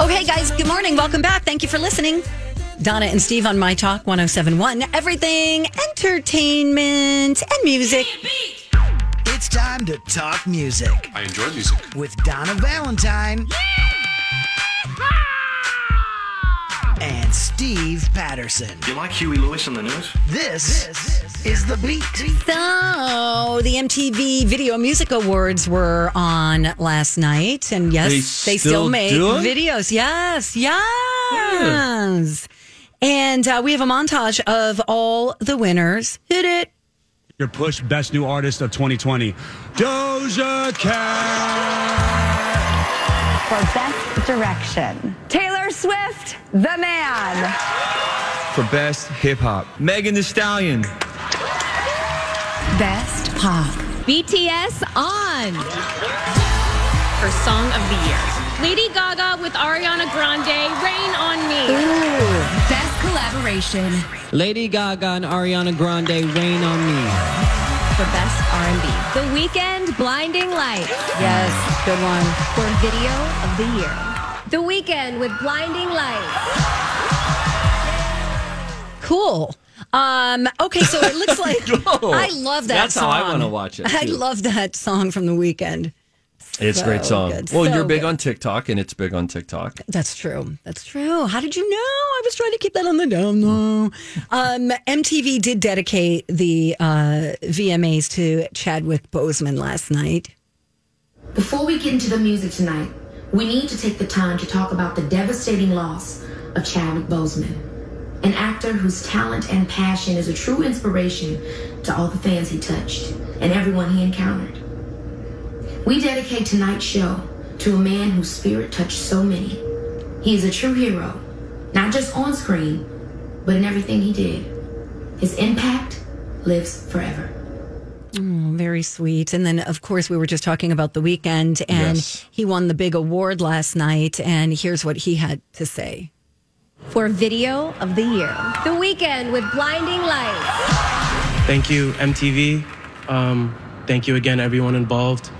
Okay, guys, good morning. Welcome back. Thank you for listening. Donna and Steve on My Talk 1071. Everything entertainment and music. It's time to talk music I enjoy music. with Donna Valentine and Steve Patterson. You like Huey Lewis on the news? This, is the beat. So, the MTV Video Music Awards were on last night. And yes, They they, still, still make do videos. Yes, yes. And uh, we have a montage of all the winners. Hit it. Your push best new artist of 2020, Doja Cat. for Best Direction. Taylor Swift, The Man. For best hip hop, Megan Thee Stallion. Best Pop. BTS on for Song of the Year. Lady Gaga with Ariana Grande, Rain on Me. Best Collaboration. Lady Gaga and Ariana Grande, Rain on Me. For Best R&B. The Weeknd, Blinding Lights. Yes, good one. For Video of the Year. The Weeknd with Blinding Lights. Cool. Um, okay, so it looks like Oh, I love that that's song. how I wanna watch it, I love that song from the Weeknd. It's a great song. good, Well, so you're big good. on TikTok, and it's big on TikTok. That's true. That's true. How did you know? I was trying to keep that on the down low. Um, MTV did dedicate the uh, VMAs to Chadwick Boseman last night. Before we get into the music tonight, we need to take the time to talk about the devastating loss of Chadwick Boseman, an actor whose talent and passion is a true inspiration to all the fans he touched and everyone he encountered. We dedicate tonight's show to a man whose spirit touched so many. He is a true hero, not just on screen, but in everything he did. His impact lives forever. Oh, very sweet. And then, of course, we were just talking about the Weeknd, and Yes. he won the big award last night. And here's what he had to say. For Video of the Year. The Weeknd with Blinding Lights. Thank you, MTV. Um, thank you again, everyone involved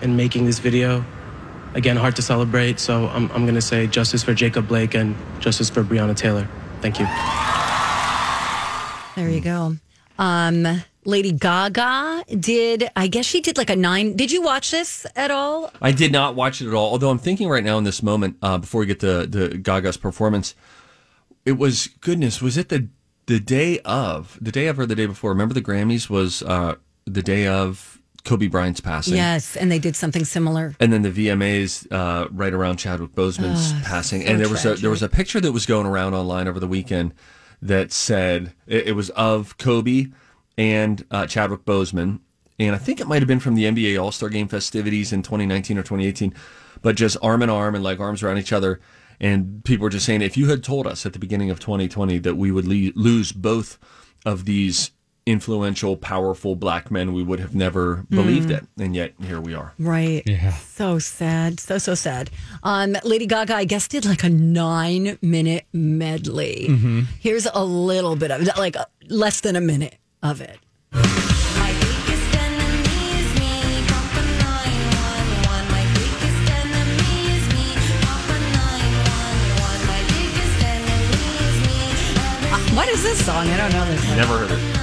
in making this video. Again, hard to celebrate, so I'm, I'm going to say justice for Jacob Blake and justice for Breonna Taylor. Thank you. There you go. Um, Lady Gaga did, I guess she did like a nine. Did you watch this at all? I did not watch it at all. Although I'm thinking right now in this moment, uh, before we get to the Gaga's performance, it was goodness. Was it the the day of the day of or the day before? Remember the Grammys was uh, the day of Kobe Bryant's passing. Yes. And they did something similar. And then the VMAs uh, right around Chadwick Boseman's passing, so and there was a there was a picture that was going around online over the weekend that said it, it was of Kobe and uh, Chadwick Boseman, and I think it might have been from the NBA All Star Game festivities in 2019 or 2018, but just arm in arm and like arms around each other. And people were just saying, if you had told us at the beginning of 2020 that we would le- lose both of these influential, powerful black men, we would have never believed it. And yet here we are. Right. Yeah. So sad. So, so sad. Um, Lady Gaga, I guess, did like a nine minute medley. Here's a little bit of it, like less than a minute of it. Uh, What is this song? I don't know this. One. Never heard it.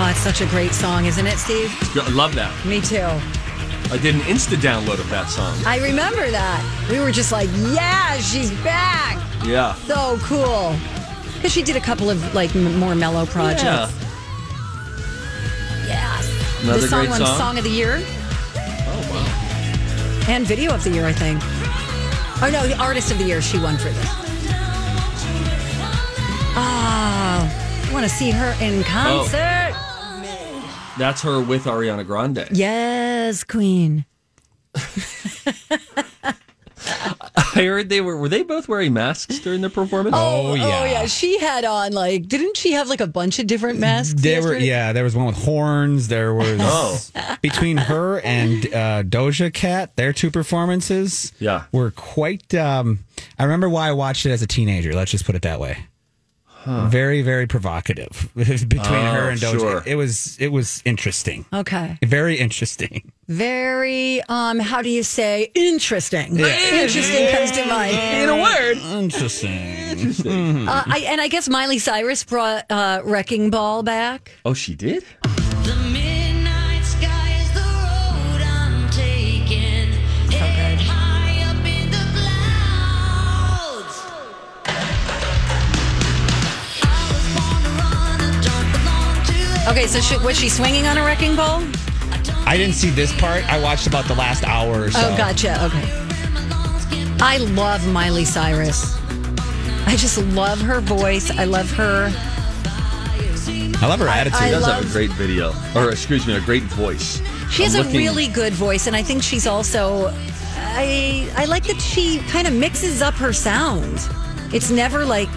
Oh, it's such a great song, isn't it, Steve? I love that. Me too. I did an Insta download of that song. I remember that. We were just like, yeah, she's back. Yeah. So cool. Because she did a couple of like m- more mellow projects. Yeah. Yes. Another this song great won song. Song of the Year Oh wow. and Video of the Year, I think. Oh no, the Artist of the Year she won for this. Ah, I want to see her in concert. Oh. That's her with Ariana Grande. Yes, Queen. I heard they were were they both wearing masks during the performance? Oh, oh, yeah. Oh yeah. She had on like, didn't she have like a bunch of different masks? There were yeah, there was one with horns. There was Oh. between her and uh, Doja Cat, their two performances, Yeah. were quite. Um, I remember why I watched it as a teenager. Let's just put it that way. Very very provocative between Oh, her and Doja. sure. It was it was interesting. Okay. Very interesting. Very, um, how do you say, interesting. Interesting comes to mind. In a word. Interesting. Uh, I, and I guess Miley Cyrus brought uh, Wrecking Ball back. Oh, she did? Okay, so she, was she swinging on a wrecking ball? I didn't see this part. I watched about the last hour or so. Oh, gotcha. Okay. I love Miley Cyrus. I just love her voice. I love her. I love her attitude. She I does have a great video, or excuse me, a great voice. She has I'm a looking- really good voice, and I think she's also. I I like that she kind of mixes up her sound. It's never like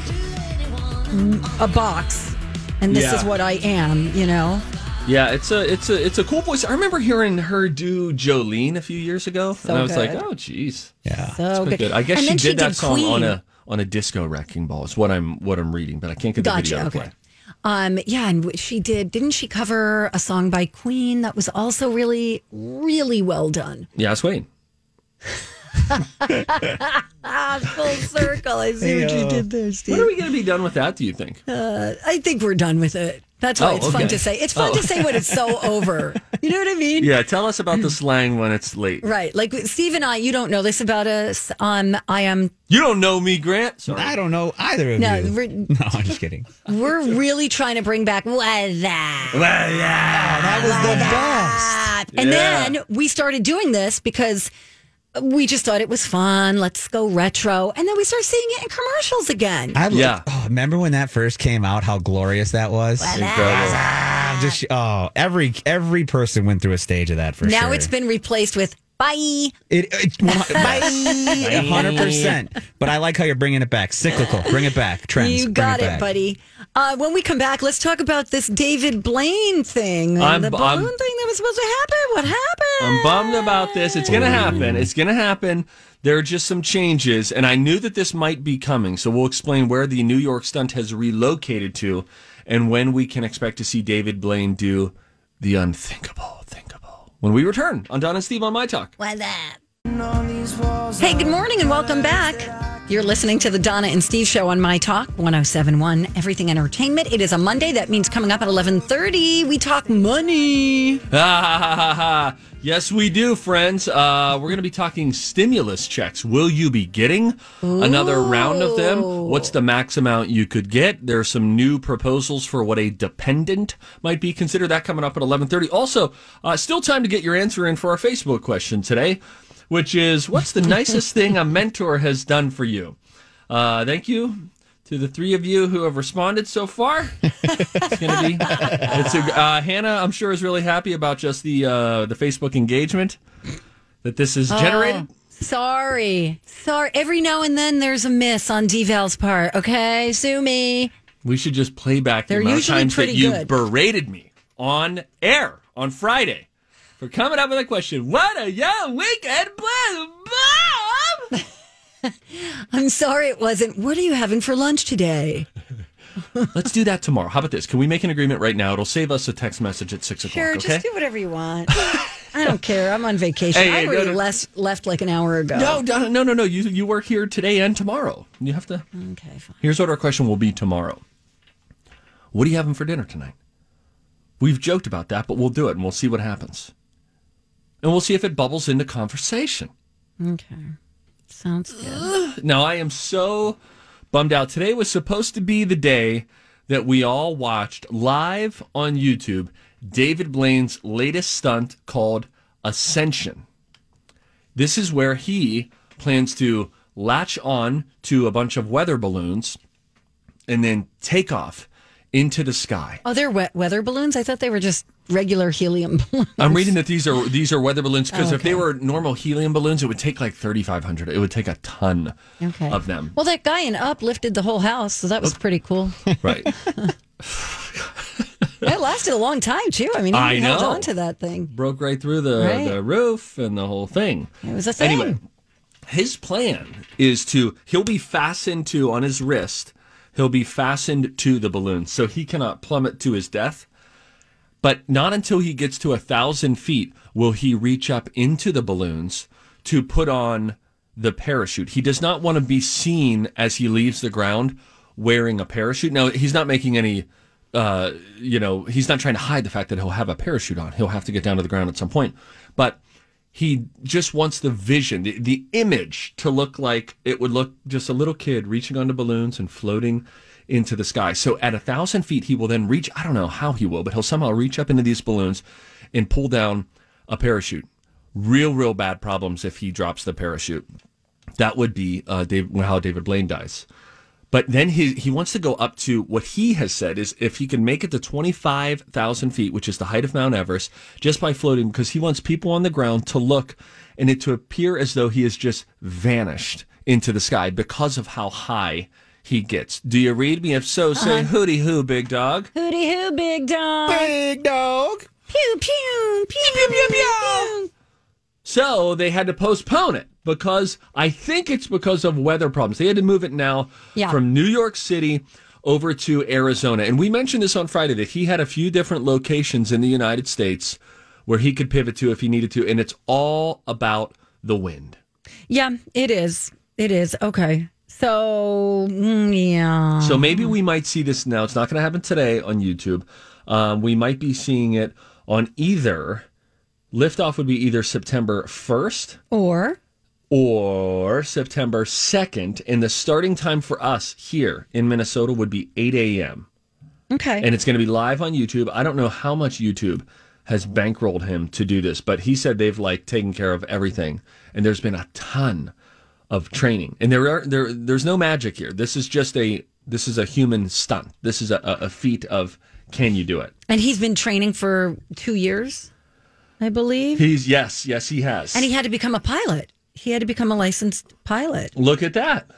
a box, and this Yeah. is what I am. You know. Yeah, it's a it's a it's a cool voice. I remember hearing her do Jolene a few years ago, So and I was like, oh, jeez, Yeah. So Quite good. good. I guess And she then did that song on a on a disco wrecking ball. Is what I'm what I'm reading, but I can't get the Gotcha. video to Okay. play. Um, yeah, and she did. Didn't she cover a song by Queen that was also really, really well done? Yeah, I was waiting. Ah, full circle. I see what you did there, Steve. When are we going to be done with that? Do you think? Uh, I think we're done with it. That's why Oh, it's fun to say. It's fun Oh. to say when it's so over. You know what I mean? Yeah, tell us about the slang when it's late. Right. Like Steve and I, you don't know this about us. Um, I am. You don't know me, Grant. Sorry. I don't know either of No, you. we're, No, I'm just kidding. we're really trying to bring back weather. That Well, yeah. That was the best. And Yeah. then we started doing this because we just thought it was fun. Let's go retro. And then we start seeing it in commercials again. I Yeah. Oh, remember when that first came out? How glorious that was! Incredible. Ah, just oh, every every person went through a stage of that for now sure. it's been replaced with bye. It, it's one hundred percent. But I like how you're bringing it back. Cyclical. Bring it back. Trends. You Bring got it, back. buddy. Uh, when we come back, let's talk about this David Blaine thing. I'm- the balloon I'm- thing that was supposed to happen. What happened? I'm bummed about this. It's going to happen. It's going to happen. There are just some changes, and I knew that this might be coming. So we'll explain where the New York stunt has relocated to and when we can expect to see David Blaine do the unthinkable, thinkable. When we return on Don and Steve on My Talk. What that? Hey, good morning and welcome back. You're listening to the Donna and Steve show on My Talk 1071 Everything Entertainment. It is a Monday. That means coming up at 11:30 we talk money. Ha ha ha ha ha. Yes, we do, friends. Uh, we're going to be talking stimulus checks. Will you be getting another round of them? What's the max amount you could get? There are some new proposals for what a dependent might be considered. That coming up at 11:30. Also, uh, still time to get your answer in for our Facebook question today, which is what's the nicest thing a mentor has done for you? Uh, thank you to the three of you who have responded so far. It's going to be. It's a, uh, Hannah, I'm sure, is really happy about just the uh, the Facebook engagement that this has generated. Oh, sorry. Sorry. Every now and then there's a miss on Deval's part, okay? Sue me. We should just play back the They're amount of times that you good. berated me on air on Friday for coming up with a question. What a young weekend plan, Bob! I'm sorry it wasn't. What are you having for lunch today? Let's do that tomorrow. How about this? Can we make an agreement right now? It'll save us a text message at six o'clock. Sure, okay? just do whatever you want. I don't care. I'm on vacation. Hey, I hey, already no. left, left like an hour ago. No, Donna, no, no, no. You you work here today and tomorrow. You have to. Okay, fine. Here's what our question will be tomorrow. What are you having for dinner tonight? We've joked about that, but we'll do it and we'll see what happens. And we'll see if it bubbles into conversation. Okay. Sounds good. Now, I am so bummed out. Today was supposed to be the day that we all watched live on YouTube David Blaine's latest stunt called Ascension. This is where he plans to latch on to a bunch of weather balloons and then take off into the sky. Oh, they're wet weather balloons? I thought they were just regular helium balloons. I'm reading that these are these are weather balloons because Oh, if they were normal helium balloons, it would take like 3,500. It would take a ton Okay. of them. Well, that guy in Up lifted the whole house, so that was pretty cool. Right. It lasted a long time too. I mean, he I held on to that thing. Broke right through the, Right. the roof and the whole thing. It was a thing. Anyway, his plan is to he'll be fastened to on his wrist. He'll be fastened to the balloon, so he cannot plummet to his death. But not until he gets to a thousand feet will he reach up into the balloons to put on the parachute. He does not want to be seen as he leaves the ground wearing a parachute. Now he's not making any. Uh, you know, he's not trying to hide the fact that he'll have a parachute on. He'll have to get down to the ground at some point. But he just wants the vision, the, the image to look like it would look just a little kid reaching onto balloons and floating into the sky. So at a thousand feet, he will then reach, I don't know how he will, but he'll somehow reach up into these balloons and pull down a parachute. Real, real bad problems if he drops the parachute. That would be uh, Dave, how David Blaine dies. But then he he wants to go up to what he has said is if he can make it to twenty five thousand feet, which is the height of Mount Everest, just by floating, because he wants people on the ground to look and it to appear as though he has just vanished into the sky because of how high he gets. Do you read me? If so, say Uh-huh. hooty hoo, big dog. Hooty hoo, big dog. Big dog. Pew pew pew pew pew pew. So they had to postpone it because I think it's because of weather problems. They had to move it now Yeah. from New York City over to Arizona. And we mentioned this on Friday that he had a few different locations in the United States where he could pivot to if he needed to. And it's all about the wind. Yeah, it is. It is. Okay. So, mm, yeah. So maybe we might see this now. It's not going to happen today on YouTube. Um, we might be seeing it on either. Liftoff would be either September 1st Or or September 2nd. And the starting time for us here in Minnesota would be 8 a.m. okay. And it's going to be live on YouTube. I don't know how much YouTube has bankrolled him to do this, but he said they've like taken care of everything. And there's been a ton of training. And there are there there's no magic here. This is just a this is a human stunt. This is a, a feat of can you do it? and he's been training for two years, I believe. He's yes, yes, he has. and he had to become a pilot. He had to become a licensed pilot. Look at that.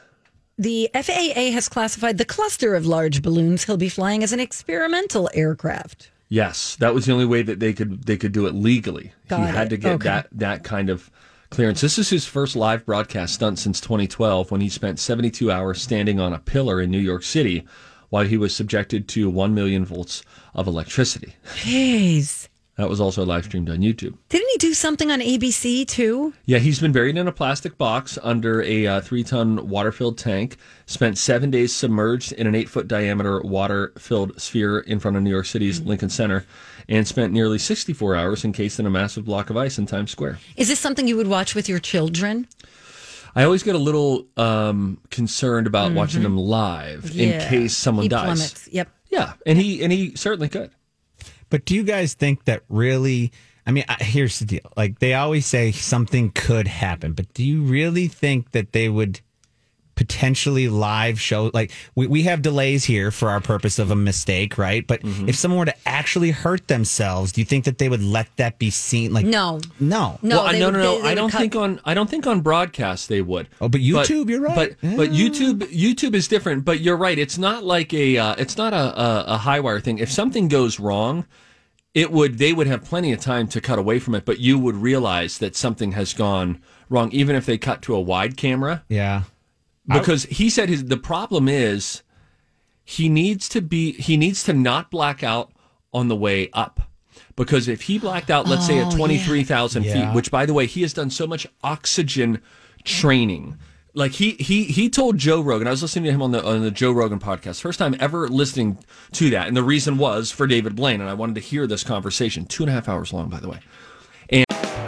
The FAA has classified the cluster of large balloons he'll be flying as an experimental aircraft. Yes, that was the only way that they could they could do it legally. Got he had it. to get Okay. that that kind of clearance. This is his first live broadcast stunt since 2012 when he spent 72 hours standing on a pillar in New York City while he was subjected to 1 million volts of electricity. Jeez. That was also live streamed on YouTube. Didn't he do something on ABC too? Yeah, he's been buried in a plastic box under a uh, three ton water filled tank, spent seven days submerged in an eight foot diameter water filled sphere in front of New York City's Lincoln Center, and spent nearly 64 hours encased in a massive block of ice in Times Square. Is this something you would watch with your children? I always get a little um, concerned about watching them live in case someone he dies. plummets. Yep. Yeah, and he and he certainly could. But do you guys think that really? I mean, here's the deal. Like they always say something could happen, but do you really think that they would potentially live show? Like we, we have delays here for our purpose of a mistake, right? But Mm-hmm. if someone were to actually hurt themselves, do you think that they would let that be seen? Like No. no, No, well, they no, would- no, no. they I don't cut- think on I don't think on broadcast they would. Oh, but YouTube, you're right. But but YouTube YouTube is different. But you're right. It's not like a uh, it's not a, a a high wire thing. If something goes wrong, it would they would have plenty of time to cut away from it. But you would realize that something has gone wrong, even if they cut to a wide camera. yeah. Because he said his the problem is he needs to be he needs to not black out on the way up. Because if he blacked out, let's say Oh, at twenty three thousand Yeah. feet, which by the way, he has done so much oxygen training like he he he told Joe Rogan. I was listening to him on the on the Joe Rogan podcast. First time ever listening to that, and the reason was for David Blaine, and I wanted to hear this conversation. Two and a half hours long, by the way.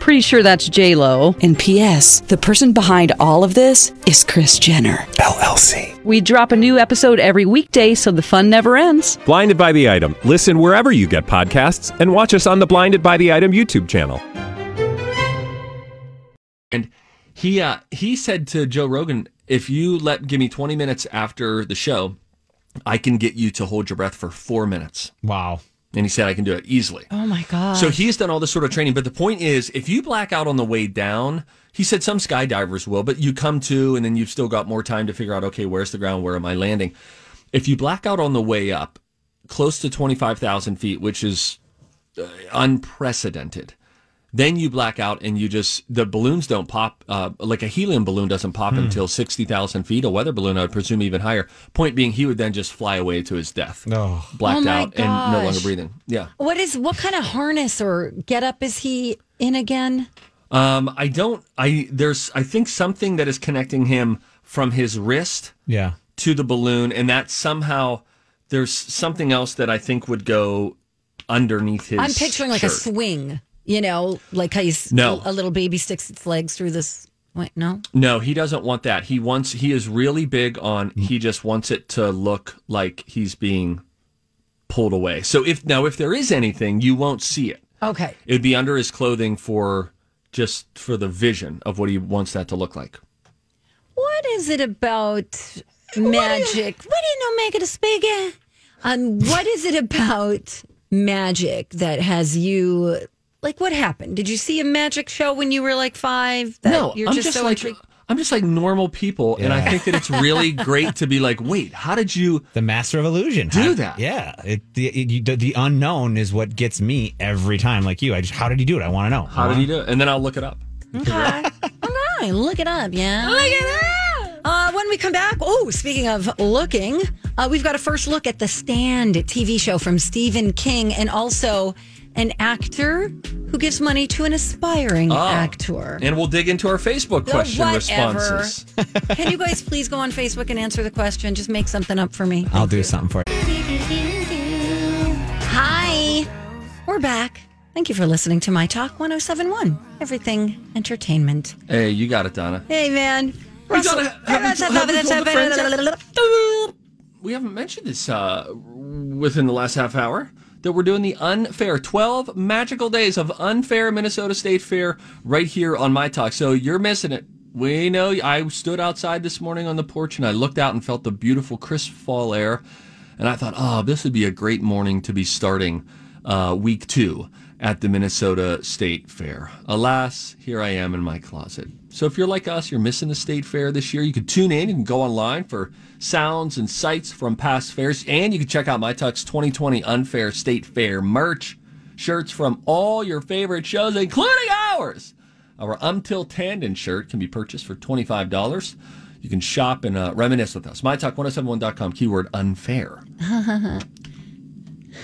Pretty sure that's J Lo. And P.S. The person behind all of this is Kris Jenner LLC. We drop a new episode every weekday, so the fun never ends. Blinded by the item. Listen wherever you get podcasts, and watch us on the Blinded by the Item YouTube channel. And he uh, he said to Joe Rogan, if you let give me 20 minutes after the show, I can get you to hold your breath for four minutes. Wow. And he said I can do it easily. Oh my god! So he's done all this sort of training. But the point is, if you black out on the way down, he said some skydivers will, but you come to and then you've still got more time to figure out, okay, where's the ground? Where am I landing? If you black out on the way up, close to 25,000 feet, which is uh, unprecedented, then you black out and you just, the balloons don't pop, uh, like a helium balloon doesn't pop Hmm. until 60,000 feet. A weather balloon, I would presume even higher. Point being, he would then just fly away to his death, Oh. blacked Oh my out and no longer breathing. Yeah. What is what kind of harness or get up is he in again? Um, I don't. I there's. I think something that is connecting him from his wrist Yeah. to the balloon, and that somehow there's something else that I think would go underneath his. I'm picturing like a swing. You know, like how he's No. a little baby sticks its legs through this. Wait, no. No, he doesn't want that. He wants. He is really big on. He just wants it to look like he's being pulled away. So if now if there is anything, you won't see it. Okay. It'd be under his clothing for just for the vision of what he wants that to look like. What is it about magic? What do you know, make it a spaghetti? Um, what is it about magic that has you like? What happened? Did you see a magic show when you were like five? That no, you're I'm just, just, so like intrigued. I'm just like normal people, and I think that it's really great to be like, wait, how did you? The master of illusion. Do How- that. Yeah. It, the, it, you- the the unknown is what gets me every time. Like you, I just how did he do it? I want to know. How did he do it? And then I'll look it up. Okay. okay. Look it up. Yeah. Look it up. Uh, when we come back, oh, speaking of looking, uh, we've got a first look at the Stand TV show from Stephen King and also an actor who gives money to an aspiring Oh. actor. And we'll dig into our Facebook The question whatever. responses. Can you guys please go on Facebook and answer the question? Just make something up for me. I'll do something for you. Hi. We're back. Thank you for listening to My Talk 1071, Everything Entertainment. Hey, you got it, Donna. Hey, man. We gotta- have we- have we pulled the friends out? We haven't mentioned this uh, within the last half hour that we're doing the unfair 12 magical days of unfair Minnesota State Fair right here on my talk. So you're missing it. We know I stood outside this morning on the porch and I looked out and felt the beautiful crisp fall air. And I thought, oh, this would be a great morning to be starting uh, week two at the Minnesota State Fair. Alas, here I am in my closet. So if you're like us, you're missing the state fair this year, you can tune in. You can go online for sounds and sights from past fairs, and you can check out My Talk's 2020 Unfair State Fair merch, shirts from all your favorite shows, including ours. Our Until Tandon shirt can be purchased for $25. You can shop and uh, reminisce with us. MyTalk1071.com, keyword unfair.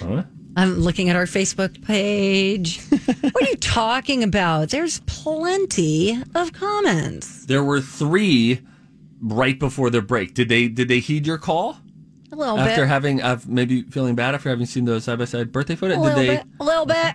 Huh? I'm looking at our Facebook page. what are you talking about? There's plenty of comments. There were three right before the break. Did they did they heed your call? A little after bit. After having uh, maybe feeling bad after having seen those side by side birthday photos? a Did little they? bit. A little bit.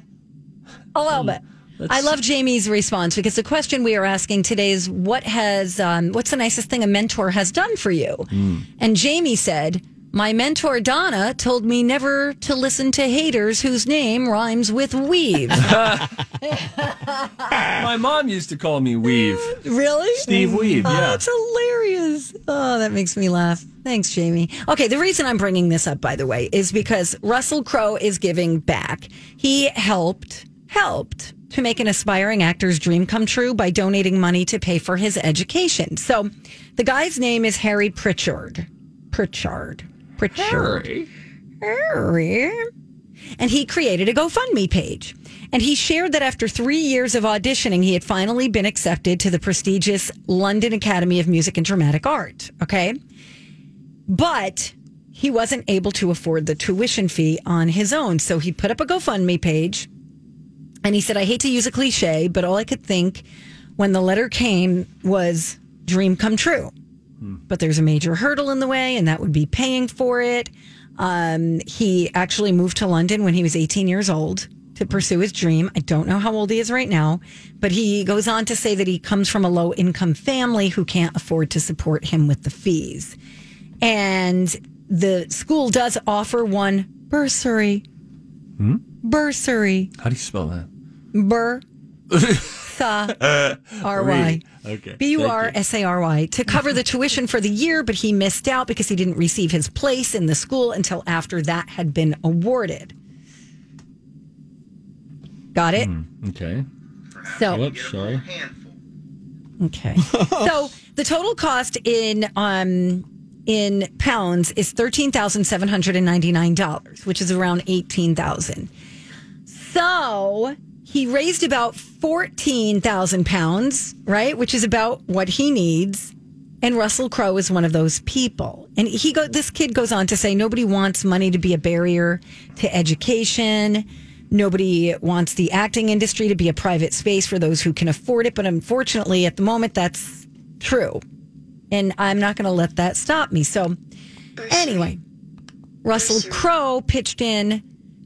A little bit. I love Jamie's response because the question we are asking today is what has um, what's the nicest thing a mentor has done for you? Hmm. And Jamie said, My mentor Donna told me never to listen to haters whose name rhymes with weave. My mom used to call me Weave. really? Steve Weave, Oh, yeah. that's hilarious. Oh, that makes me laugh. Thanks, Jamie. Okay, the reason I'm bringing this up, by the way, is because Russell Crowe is giving back. He helped, helped to make an aspiring actor's dream come true by donating money to pay for his education. So the guy's name is Harry Pritchard. Pritchard. Pritchard. Harry. And he created a GoFundMe page. And he shared that after three years of auditioning, he had finally been accepted to the prestigious London Academy of Music and Dramatic Art. Okay. But he wasn't able to afford the tuition fee on his own. So he put up a GoFundMe page and he said, I hate to use a cliche, but all I could think when the letter came was dream come true. But there's a major hurdle in the way, and that would be paying for it. Um, he actually moved to London when he was 18 years old to pursue his dream. I don't know how old he is right now, but he goes on to say that he comes from a low income family who can't afford to support him with the fees. And the school does offer one bursary. Bursary. How do you spell that? Bur. Sa. R Y. Okay. B U R S A R Y to cover the tuition for the year, but he missed out because he didn't receive his place in the school until after that had been awarded. Got it? Okay. So, sorry. okay. so the total cost in um in pounds is thirteen thousand seven hundred and ninety nine dollars, which is around eighteen thousand. So he raised about fourteen thousand pounds, right, which is about what he needs. And Russell Crowe is one of those people. And he go this kid goes on to say nobody wants money to be a barrier to education. Nobody wants the acting industry to be a private space for those who can afford it, but unfortunately at the moment that's true. And I'm not going to let that stop me. So anyway, Russell Crowe pitched in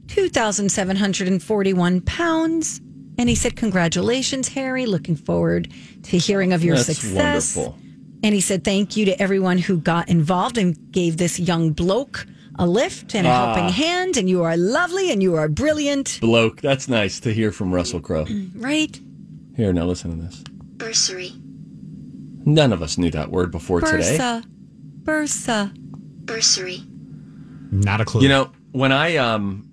2,741 pounds. And he said, Congratulations, Harry. Looking forward to hearing of your That's success. wonderful. And he said, Thank you to everyone who got involved and gave this young bloke a lift and a Ah. helping hand. And you are lovely and you are brilliant. Bloke. That's nice to hear from Russell Crowe. Right? Here, now listen to this. Bursary. None of us knew that word before today. Bursa. Bursa. Bursary. Not a clue. You know, when I um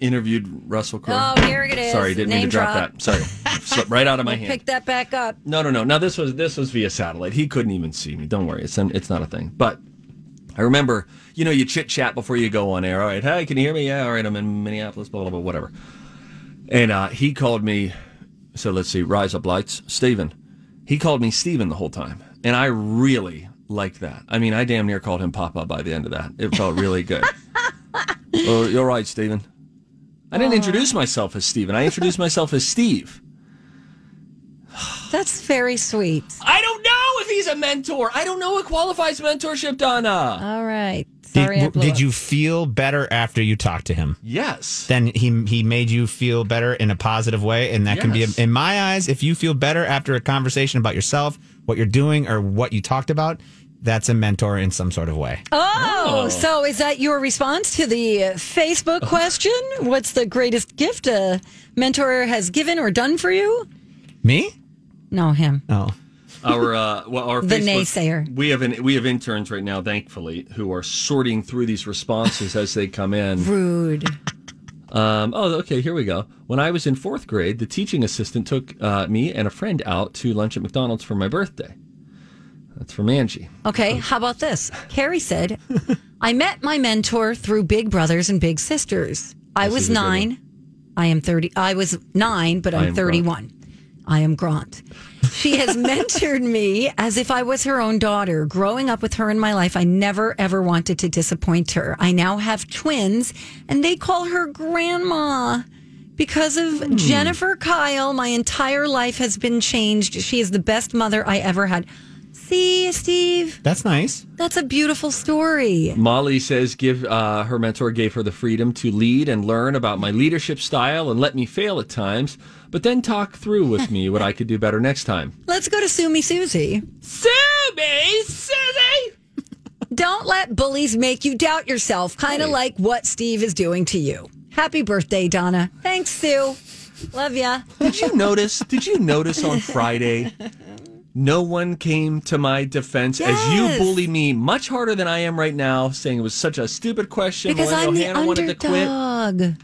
interviewed Russell Crowe. Oh, here it is. Sorry, didn't mean to drop, drop. that. Sorry, slipped right out of my We'll hand. Pick that back up. No, no, no. Now this was this was via satellite. He couldn't even see me. Don't worry, it's it's not a thing. But I remember, you know, you chit chat before you go on air. All right, hey, can you hear me? Yeah, all right. I'm in Minneapolis. Blah blah blah. Whatever. And uh, he called me. So let's see, rise up lights, Steven. He called me Steven the whole time, and I really liked that. I mean, I damn near called him Papa by the end of that. It felt really good. oh, you're right, Steven. I didn't introduce myself as Steven. I introduced myself as Steve. That's very sweet. I don't know if he's a mentor. I don't know what qualifies mentorship, Donna. All right. Did, Sorry, I blew did up. you feel better after you talked to him? Yes. Then he he made you feel better in a positive way, and that can be, Yes. in my eyes, if you feel better after a conversation about yourself, what you're doing, or what you talked about, that's a mentor in some sort of way. Oh, Oh. so is that your response to the uh, Facebook question? What's the greatest gift a mentor has given or done for you? Me? No, him. Oh. Our uh, well, our The Facebook- naysayer. We have an, we have interns right now, thankfully, who are sorting through these responses as they come in. Rude. Um, oh, okay. Here we go. When I was in fourth grade, the teaching assistant took uh, me and a friend out to lunch at McDonald's for my birthday. That's from Angie. Okay, how about this? Carrie said, I met my mentor through Big Brothers and Big Sisters. I This was is a good nine. I am 30. I was nine, but I I'm am 31. I am Grant. She has mentored me as if I was her own daughter. Growing up with her in my life, I never ever wanted to disappoint her. I now have twins, and they call her Grandma. Because of hmm. Jennifer Kyle, my entire life has been changed. She is the best mother I ever had. See, Steve, That's nice. that's a beautiful story. Molly says, "Give uh, her mentor gave her the freedom to lead and learn about my leadership style and let me fail at times, but then talk through with me what I could do better next time." Let's go to Sumi Me Susie. Sue me, Susie. don't let bullies make you doubt yourself, kind of like what Steve is doing to you. Happy birthday, Donna. Thanks, Sue. Love ya. Did you notice? Did you notice on Friday? No one came to my defense as you Yes. bullied me much harder than I am right now, saying it was such a stupid question. Because I'm the Hannah wanted to quit. underdog.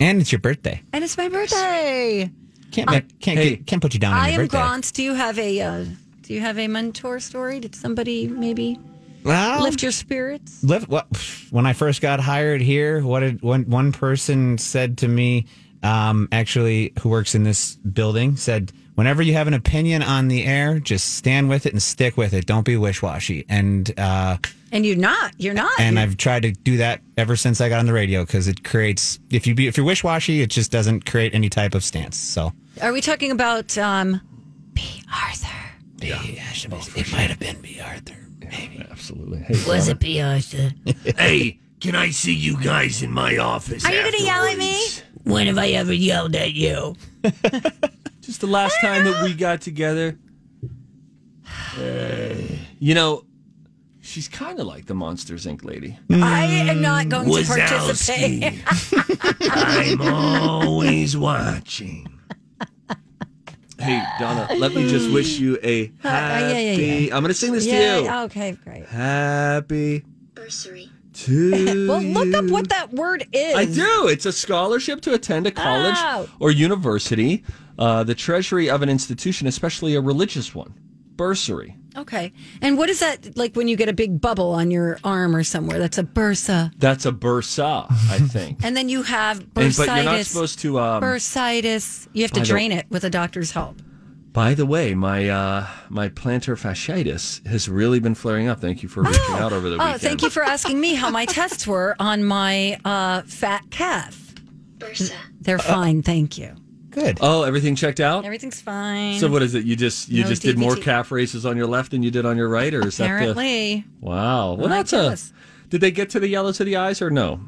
And it's your birthday. And it's my birthday. Can't make, can't Hey. get- can't put you down on I your am birthday. Grant. Do you have a uh, do you have a mentor story? Did somebody maybe Well, lift your spirits? live well, when I first got hired here, what did one one person said to me, um, actually who works in this building, said, whenever you have an opinion on the air, just stand with it and stick with it. Don't be wish washy. And uh, And you're not. You're not. and You're- I've tried to do that ever since I got on the radio because it creates if you be if you're wish washy, it just doesn't create any type of stance. So Are we talking about um, B. Arthur? Yeah, it might have been B. Arthur. Maybe. Absolutely. Hey, Was Donna. it B. Arthur? Hey, can I see you guys in my office? Are you going to yell at me? When have I ever yelled at you? Just the last time that we got together. Uh, you know, she's kind of like the Monsters Inc. lady. I am not going to participate. I'm always watching. Hey, Donna, let me just wish you a happy. yeah, yeah, yeah. I'm going to sing this Yeah, to you. Okay, great. Happy to Well, look up what that word is. I do. It's a scholarship to attend a college Oh. or university, uh, the treasury of an institution, especially a religious one. Bursary. Okay. And what is that like when you get a big bubble on your arm or somewhere? That's a bursa. That's a bursa, I think. And then you have And- bursitis. but you're not supposed to. Um, bursitis. You have to drain it with a doctor's help. By the way, my uh, my plantar fasciitis has really been flaring up. Thank you for reaching out over the Oh, weekend. Oh, thank you for asking me how my tests were on my uh, fat calf. They're fine, thank you. Good. Oh, everything checked out. Everything's fine. So what is it? You just you No just did more calf races on your left than you did on your right, or is that the? Apparently. Wow. Well, I that's guess. a. Did they get to the yellow to the eyes or no?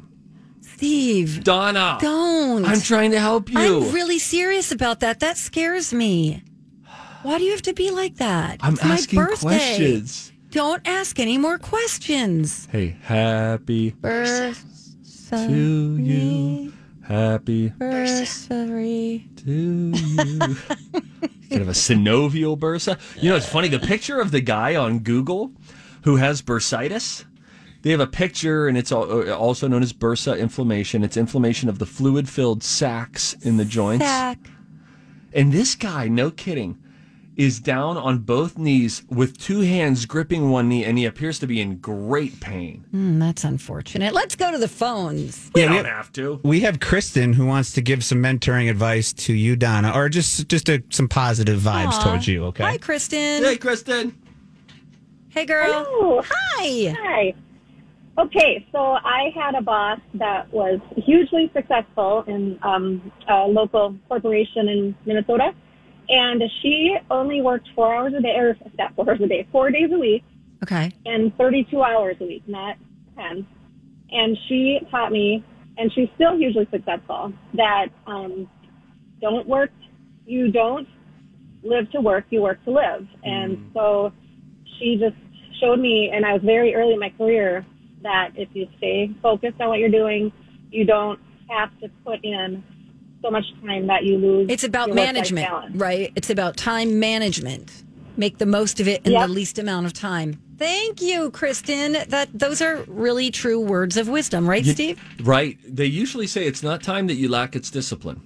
Steve. Donna. Don't. I'm trying to help you. I'm really serious about that. That scares me. Why do you have to be like that? I'm It's my asking birthday. questions. Don't ask any more questions. Hey, happy Bursa. to you. Happy Bursary. to you. kind of a synovial bursa. You know, it's funny. The picture of the guy on Google who has bursitis. They have a picture, and it's uh, also known as bursa inflammation. It's inflammation of the fluid-filled sacs in the joints. Sack. And this guy, no kidding, is down on both knees with two hands gripping one knee, and he appears to be in great pain. Hmm, that's unfortunate. Let's go to the phones. We Yeah, don't have- have to. We have Kristen who wants to give some mentoring advice to you, Donna, or just just a, some positive vibes Aw. towards you. Okay. Hi, Kristen. Hey, Kristen. Hey, girl. Hello. Hi. Hi. Okay, so I had a boss that was hugely successful in um, a local corporation in Minnesota, and she only worked four hours a day, or not four hours a day, four days a week, Okay. and 32 hours a week, not 10. And she taught me, and she's still hugely successful, that um, don't work, you don't live to work, you work to live. And so she just showed me, and I was very early in my career, that if you stay focused on what you're doing, you don't have to put in so much time that you lose. It's about management, right? It's about time management. Make the most of it in Yep. the least amount of time. Thank you, Kristen. That those are really true words of wisdom, right, You- Steve? Right. They usually say it's not time that you lack, it's discipline.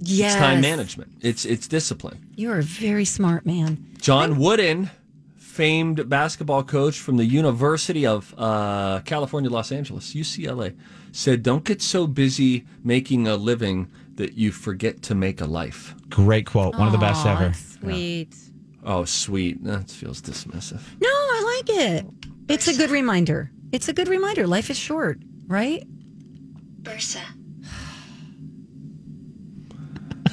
Yes. It's time management. It's it's discipline. You're a very smart man. John Wooden, famed basketball coach from the University of uh, California, Los Angeles, UCLA, said, "Don't get so busy making a living that you forget to make a life." Great quote. One of the best Aw, ever. Sweet. Oh, sweet. That feels dismissive. No, I like it. It's a good reminder. It's a good reminder. Life is short, right? Bursa.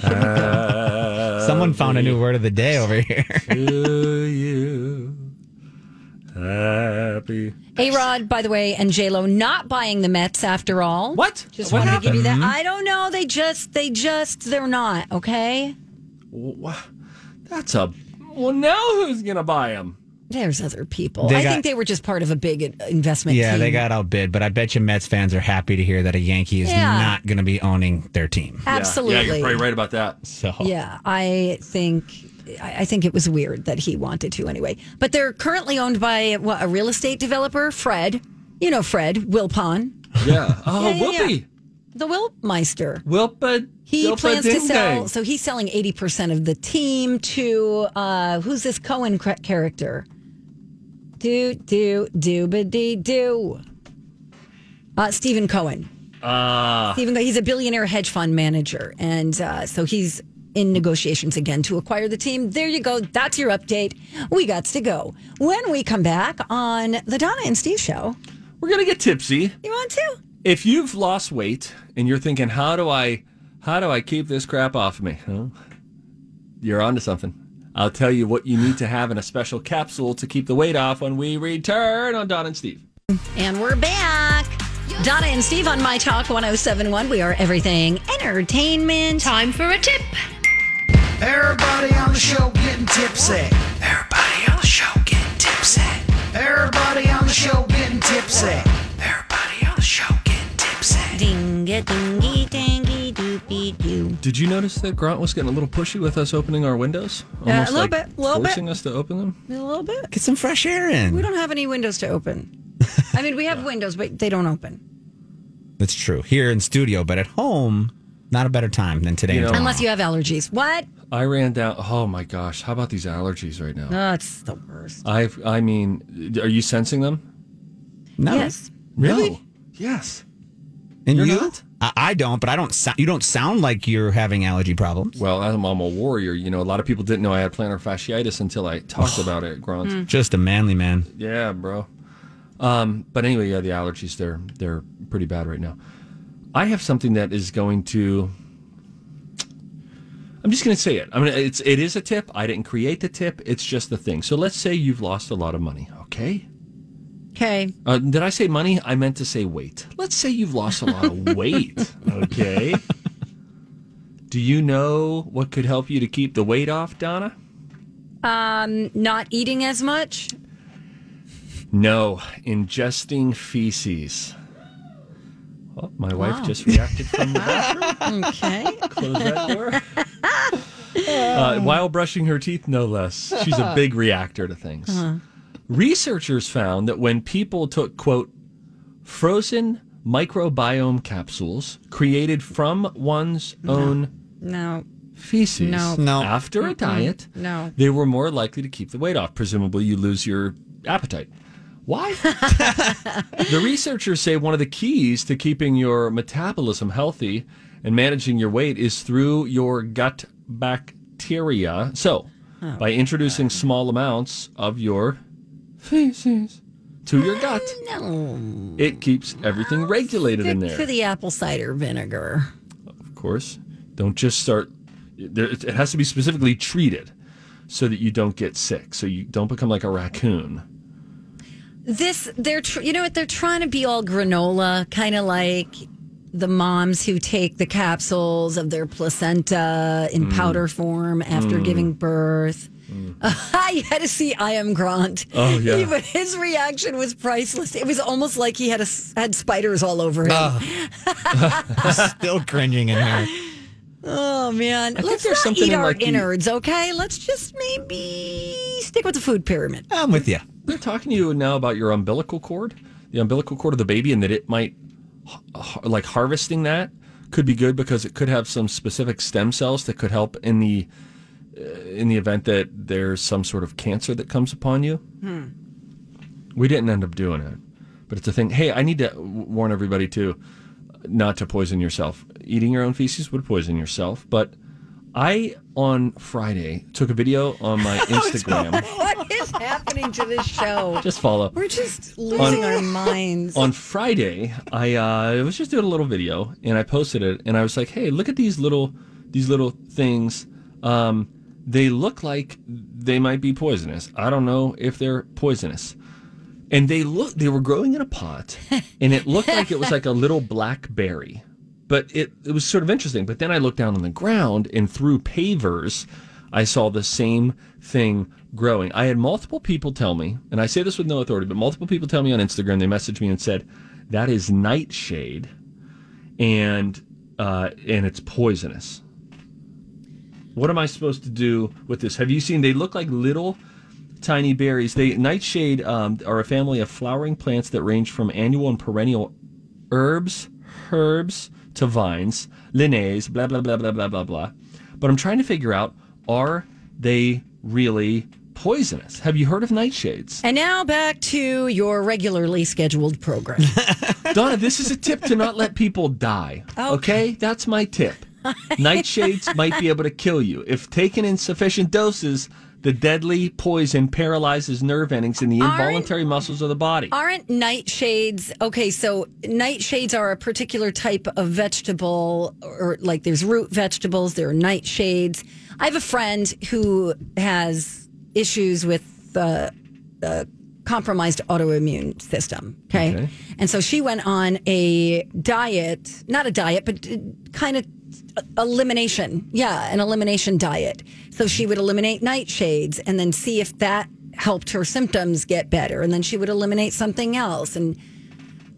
Someone found a new word of the day over here. to you, happy. A Rod, by the way, and J Lo not buying the Mets after all. What? Just What wanted to give you that. Hmm? I don't know. They just, they just, they're not. Okay. Wha- That's a well. Now who's gonna buy them? There's other people. They I got- think they were just part of a big investment. Yeah, team. they got outbid, but I bet you Mets fans are happy to hear that a Yankee is Yeah. not going to be owning their team. Absolutely. Yeah, Absolutely. you're probably right about that. So Yeah, I think I think it was weird that he wanted to anyway. But they're currently owned by what, a real estate developer, Fred. You know Fred Wilpon, Yeah. Oh, Yeah, yeah, yeah. the Wilpmeister. Wilpa. He Wilpa plans to sell, dang. so he's selling eighty percent of the team to uh, who's this Cohen character? Do do do ba dee do. Uh, Steven Cohen. Ah. Steven, he's a billionaire hedge fund manager, and uh, so he's in negotiations again to acquire the team. There you go. That's your update. We got to go. When we come back on the Donna and Steve show, We're gonna get tipsy. you want to? If you've lost weight and you're thinking, how do I, how do I keep this crap off of me? Huh? You're onto something. I'll tell you what you need to have in a special capsule to keep the weight off when we return on Donna and Steve. And we're back. Donna and Steve on My Talk 1071. We are everything entertainment. Time for a tip. Everybody on the show getting tipsy. Everybody on the show getting tipsy. Everybody on the show getting tipsy. Everybody on the show getting tipsy. Ding a dingy dangy doopy doo. Did you notice that Grant was getting a little pushy with us opening our windows? Yeah, a little like bit, little bit. forcing us to open them. A little bit. Get some fresh air in. We don't have any windows to open. I mean, we have windows, but they don't open. That's true. Here in studio, but at home, not a better time than today. You know- Unless you have allergies. What? I ran down. Oh my gosh! How about these allergies right now? That's the worst. I've. I mean, are you sensing them? no. Yes. Really? No. Yes. And You're you? not? I, I don't, but I don't. So, you don't sound like you're having allergy problems. Well, I'm, I'm a warrior. You know, a lot of people didn't know I had plantar fasciitis until I talked about it at Grant. Hmm. Just a manly man. Yeah, bro. Um, but anyway, yeah, the allergies they're they're pretty bad right now. I have something that is going to. I'm just going to say it. I mean, it's it is a tip. I didn't create the tip. It's just the thing. So let's say you've lost a lot of money. Okay. Okay. Uh, did I say money? I meant to say weight. Let's say you've lost a lot of weight. Okay. Do you know what could help you to keep the weight off, Donna? Um, not eating as much. No, ingesting feces. Oh, my wife just reacted from the bathroom. Okay. Close that door. Uh, while brushing her teeth, no less. She's a big reactor to things. Uh-huh. Researchers found that when people took, quote, frozen microbiome capsules created from one's own No. feces No. No. after a diet, No. they were more likely to keep the weight off. Presumably, you lose your appetite. Why? the researchers say one of the keys to keeping your metabolism healthy and managing your weight is through your gut bacteria. So, oh, by introducing small amounts of your feces to your gut, oh, No. it keeps everything oh, regulated in there. to the apple cider vinegar. Of course. Don't just start. There, it has to be specifically treated so that you don't get sick. So you don't become like a raccoon. This, they're, tr- you know what? They're trying to be all granola, kind of like the moms who take the capsules of their placenta in Mm. powder form after Mm. giving birth. I had to see I am Grant. Oh, yeah. Even his reaction was priceless. It was almost like he had a, had spiders all over him. Still cringing in here. Oh man, think let's not something eat in, our like, the- innards, okay? Let's just maybe stick with the food pyramid. I'm with you. They're talking to you now about your umbilical cord, the umbilical cord of the baby, and that it might, h- like harvesting that, could be good because it could have some specific stem cells that could help in the uh, in the event that there's some sort of cancer that comes upon you. Hmm. We didn't end up doing it, but it's a thing. Hey, I need to warn everybody too, not to poison yourself. Eating your own feces would poison yourself. But I on Friday took a video on my Instagram. Is happening to this show? Just follow. We're just losing On- our minds. on Friday, I uh, was just doing a little video and I posted it, and I was like, "Hey, look at these little these little things. Um, they look like they might be poisonous. I don't know if they're poisonous." And they look they were growing in a pot, and it looked like it was like a little blackberry. but it it was sort of interesting. But then I looked down on the ground, and through pavers, I saw the same thing growing. I had multiple people tell me, and I say this with no authority, but multiple people tell me on Instagram, they messaged me and said, that is nightshade and uh, and it's poisonous. What am I supposed to do with this? Have you seen? They look like little tiny berries. They nightshade um, are a family of flowering plants that range from annual and perennial herbs, herbs to vines, lianas, blah blah blah blah blah blah blah. But I'm trying to figure out: are they really poisonous? Have you heard of nightshades? And now back to your regularly scheduled program. Donna, this is a tip to not let people die. Okay, Okay. that's my tip. Nightshades might be able to kill you if taken in sufficient doses. The deadly poison paralyzes nerve endings in the Aren't- involuntary muscles of the body. Aren't nightshades okay? So nightshades are a particular type of vegetable, or like there's root vegetables. There are nightshades. I have a friend who has issues with the, the compromised autoimmune system. Okay? Okay. and so she went on a diet, not a diet, but uh, kind of elimination. Yeah, an elimination diet. So she would eliminate nightshades and then see if that helped her symptoms get better. And then she would eliminate something else. And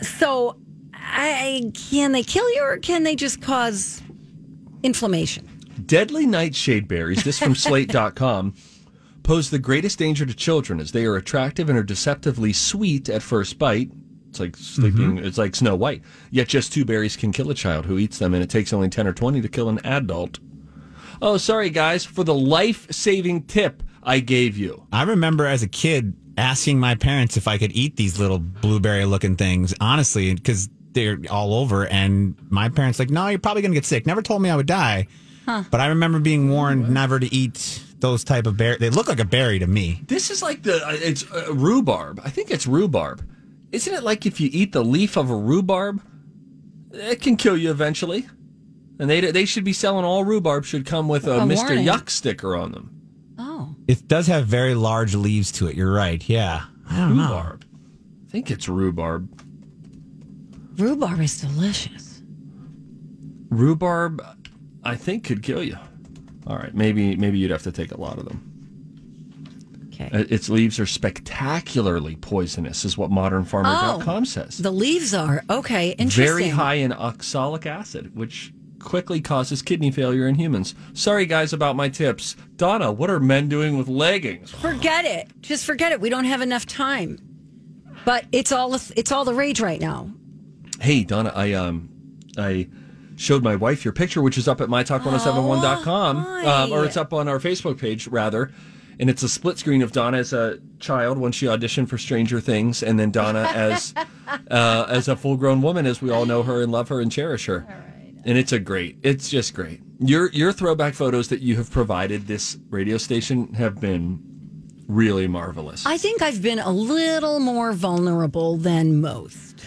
so I can they kill you or can they just cause inflammation? Deadly nightshade berries, this from slate.com, pose the greatest danger to children as they are attractive and are deceptively sweet at first bite. It's like sleeping, it's like Snow White. Yet just two berries can kill a child who eats them, and it takes only 10 or 20 to kill an adult. Oh, sorry, guys, for the life saving tip I gave you. I remember as a kid asking my parents if I could eat these little blueberry looking things, honestly, because they're all over. And my parents like, no, you're probably going to get sick. Never told me I would die. Huh. But I remember being warned never to eat those type of berry. They look like a berry to me. This is like the, uh, it's uh, rhubarb. I think it's rhubarb. Isn't it like if you eat the leaf of a rhubarb, it can kill you eventually? And they, they should be selling all rhubarb should come with a, A Mr. warning. Yuck sticker on them. Oh. It does have very large leaves to it. You're right. Yeah. I don't know. Rhubarb. I think it's rhubarb. Rhubarb is delicious. Rhubarb, I think, could kill you. All right, maybe maybe you'd have to take a lot of them. Okay. Uh, Its leaves are spectacularly poisonous, is what modernfarmer.com says. The leaves are okay. Oh, Interesting. Very high in oxalic acid, which quickly causes kidney failure in humans. Sorry, guys, about my tips. Donna, what are men doing with leggings? Forget it. Just forget it. We don't have enough time. But it's all it's all the rage right now. Hey, Donna, I um, I showed my wife your picture, which is up at mytalk1071.com, um, or it's up on our Facebook page rather. And it's a split screen of Donna as a child when she auditioned for Stranger Things, and then Donna as uh, as a full grown woman, as we all know her and love her and cherish her. And it's a great, it's just great. Your your throwback photos that you have provided this radio station have been really marvelous. I think I've been a little more vulnerable than most.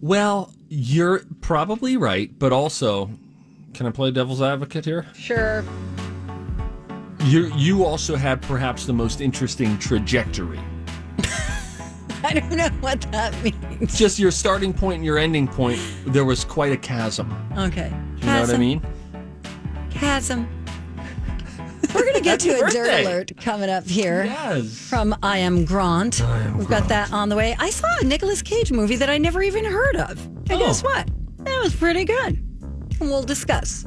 Well, you're probably right, but also, can I play devil's advocate here? Sure. You you also had perhaps the most interesting trajectory. I don't know what that means. Just your starting point and your ending point, there was quite a chasm. Okay. You know what I mean? Chasm. We're going to get to a dirt alert coming up here. Yes. From I Am Grant. I am We've got that on the way. I saw a Nicolas Cage movie that I never even heard of. And oh. guess what? That was pretty good. And we'll discuss.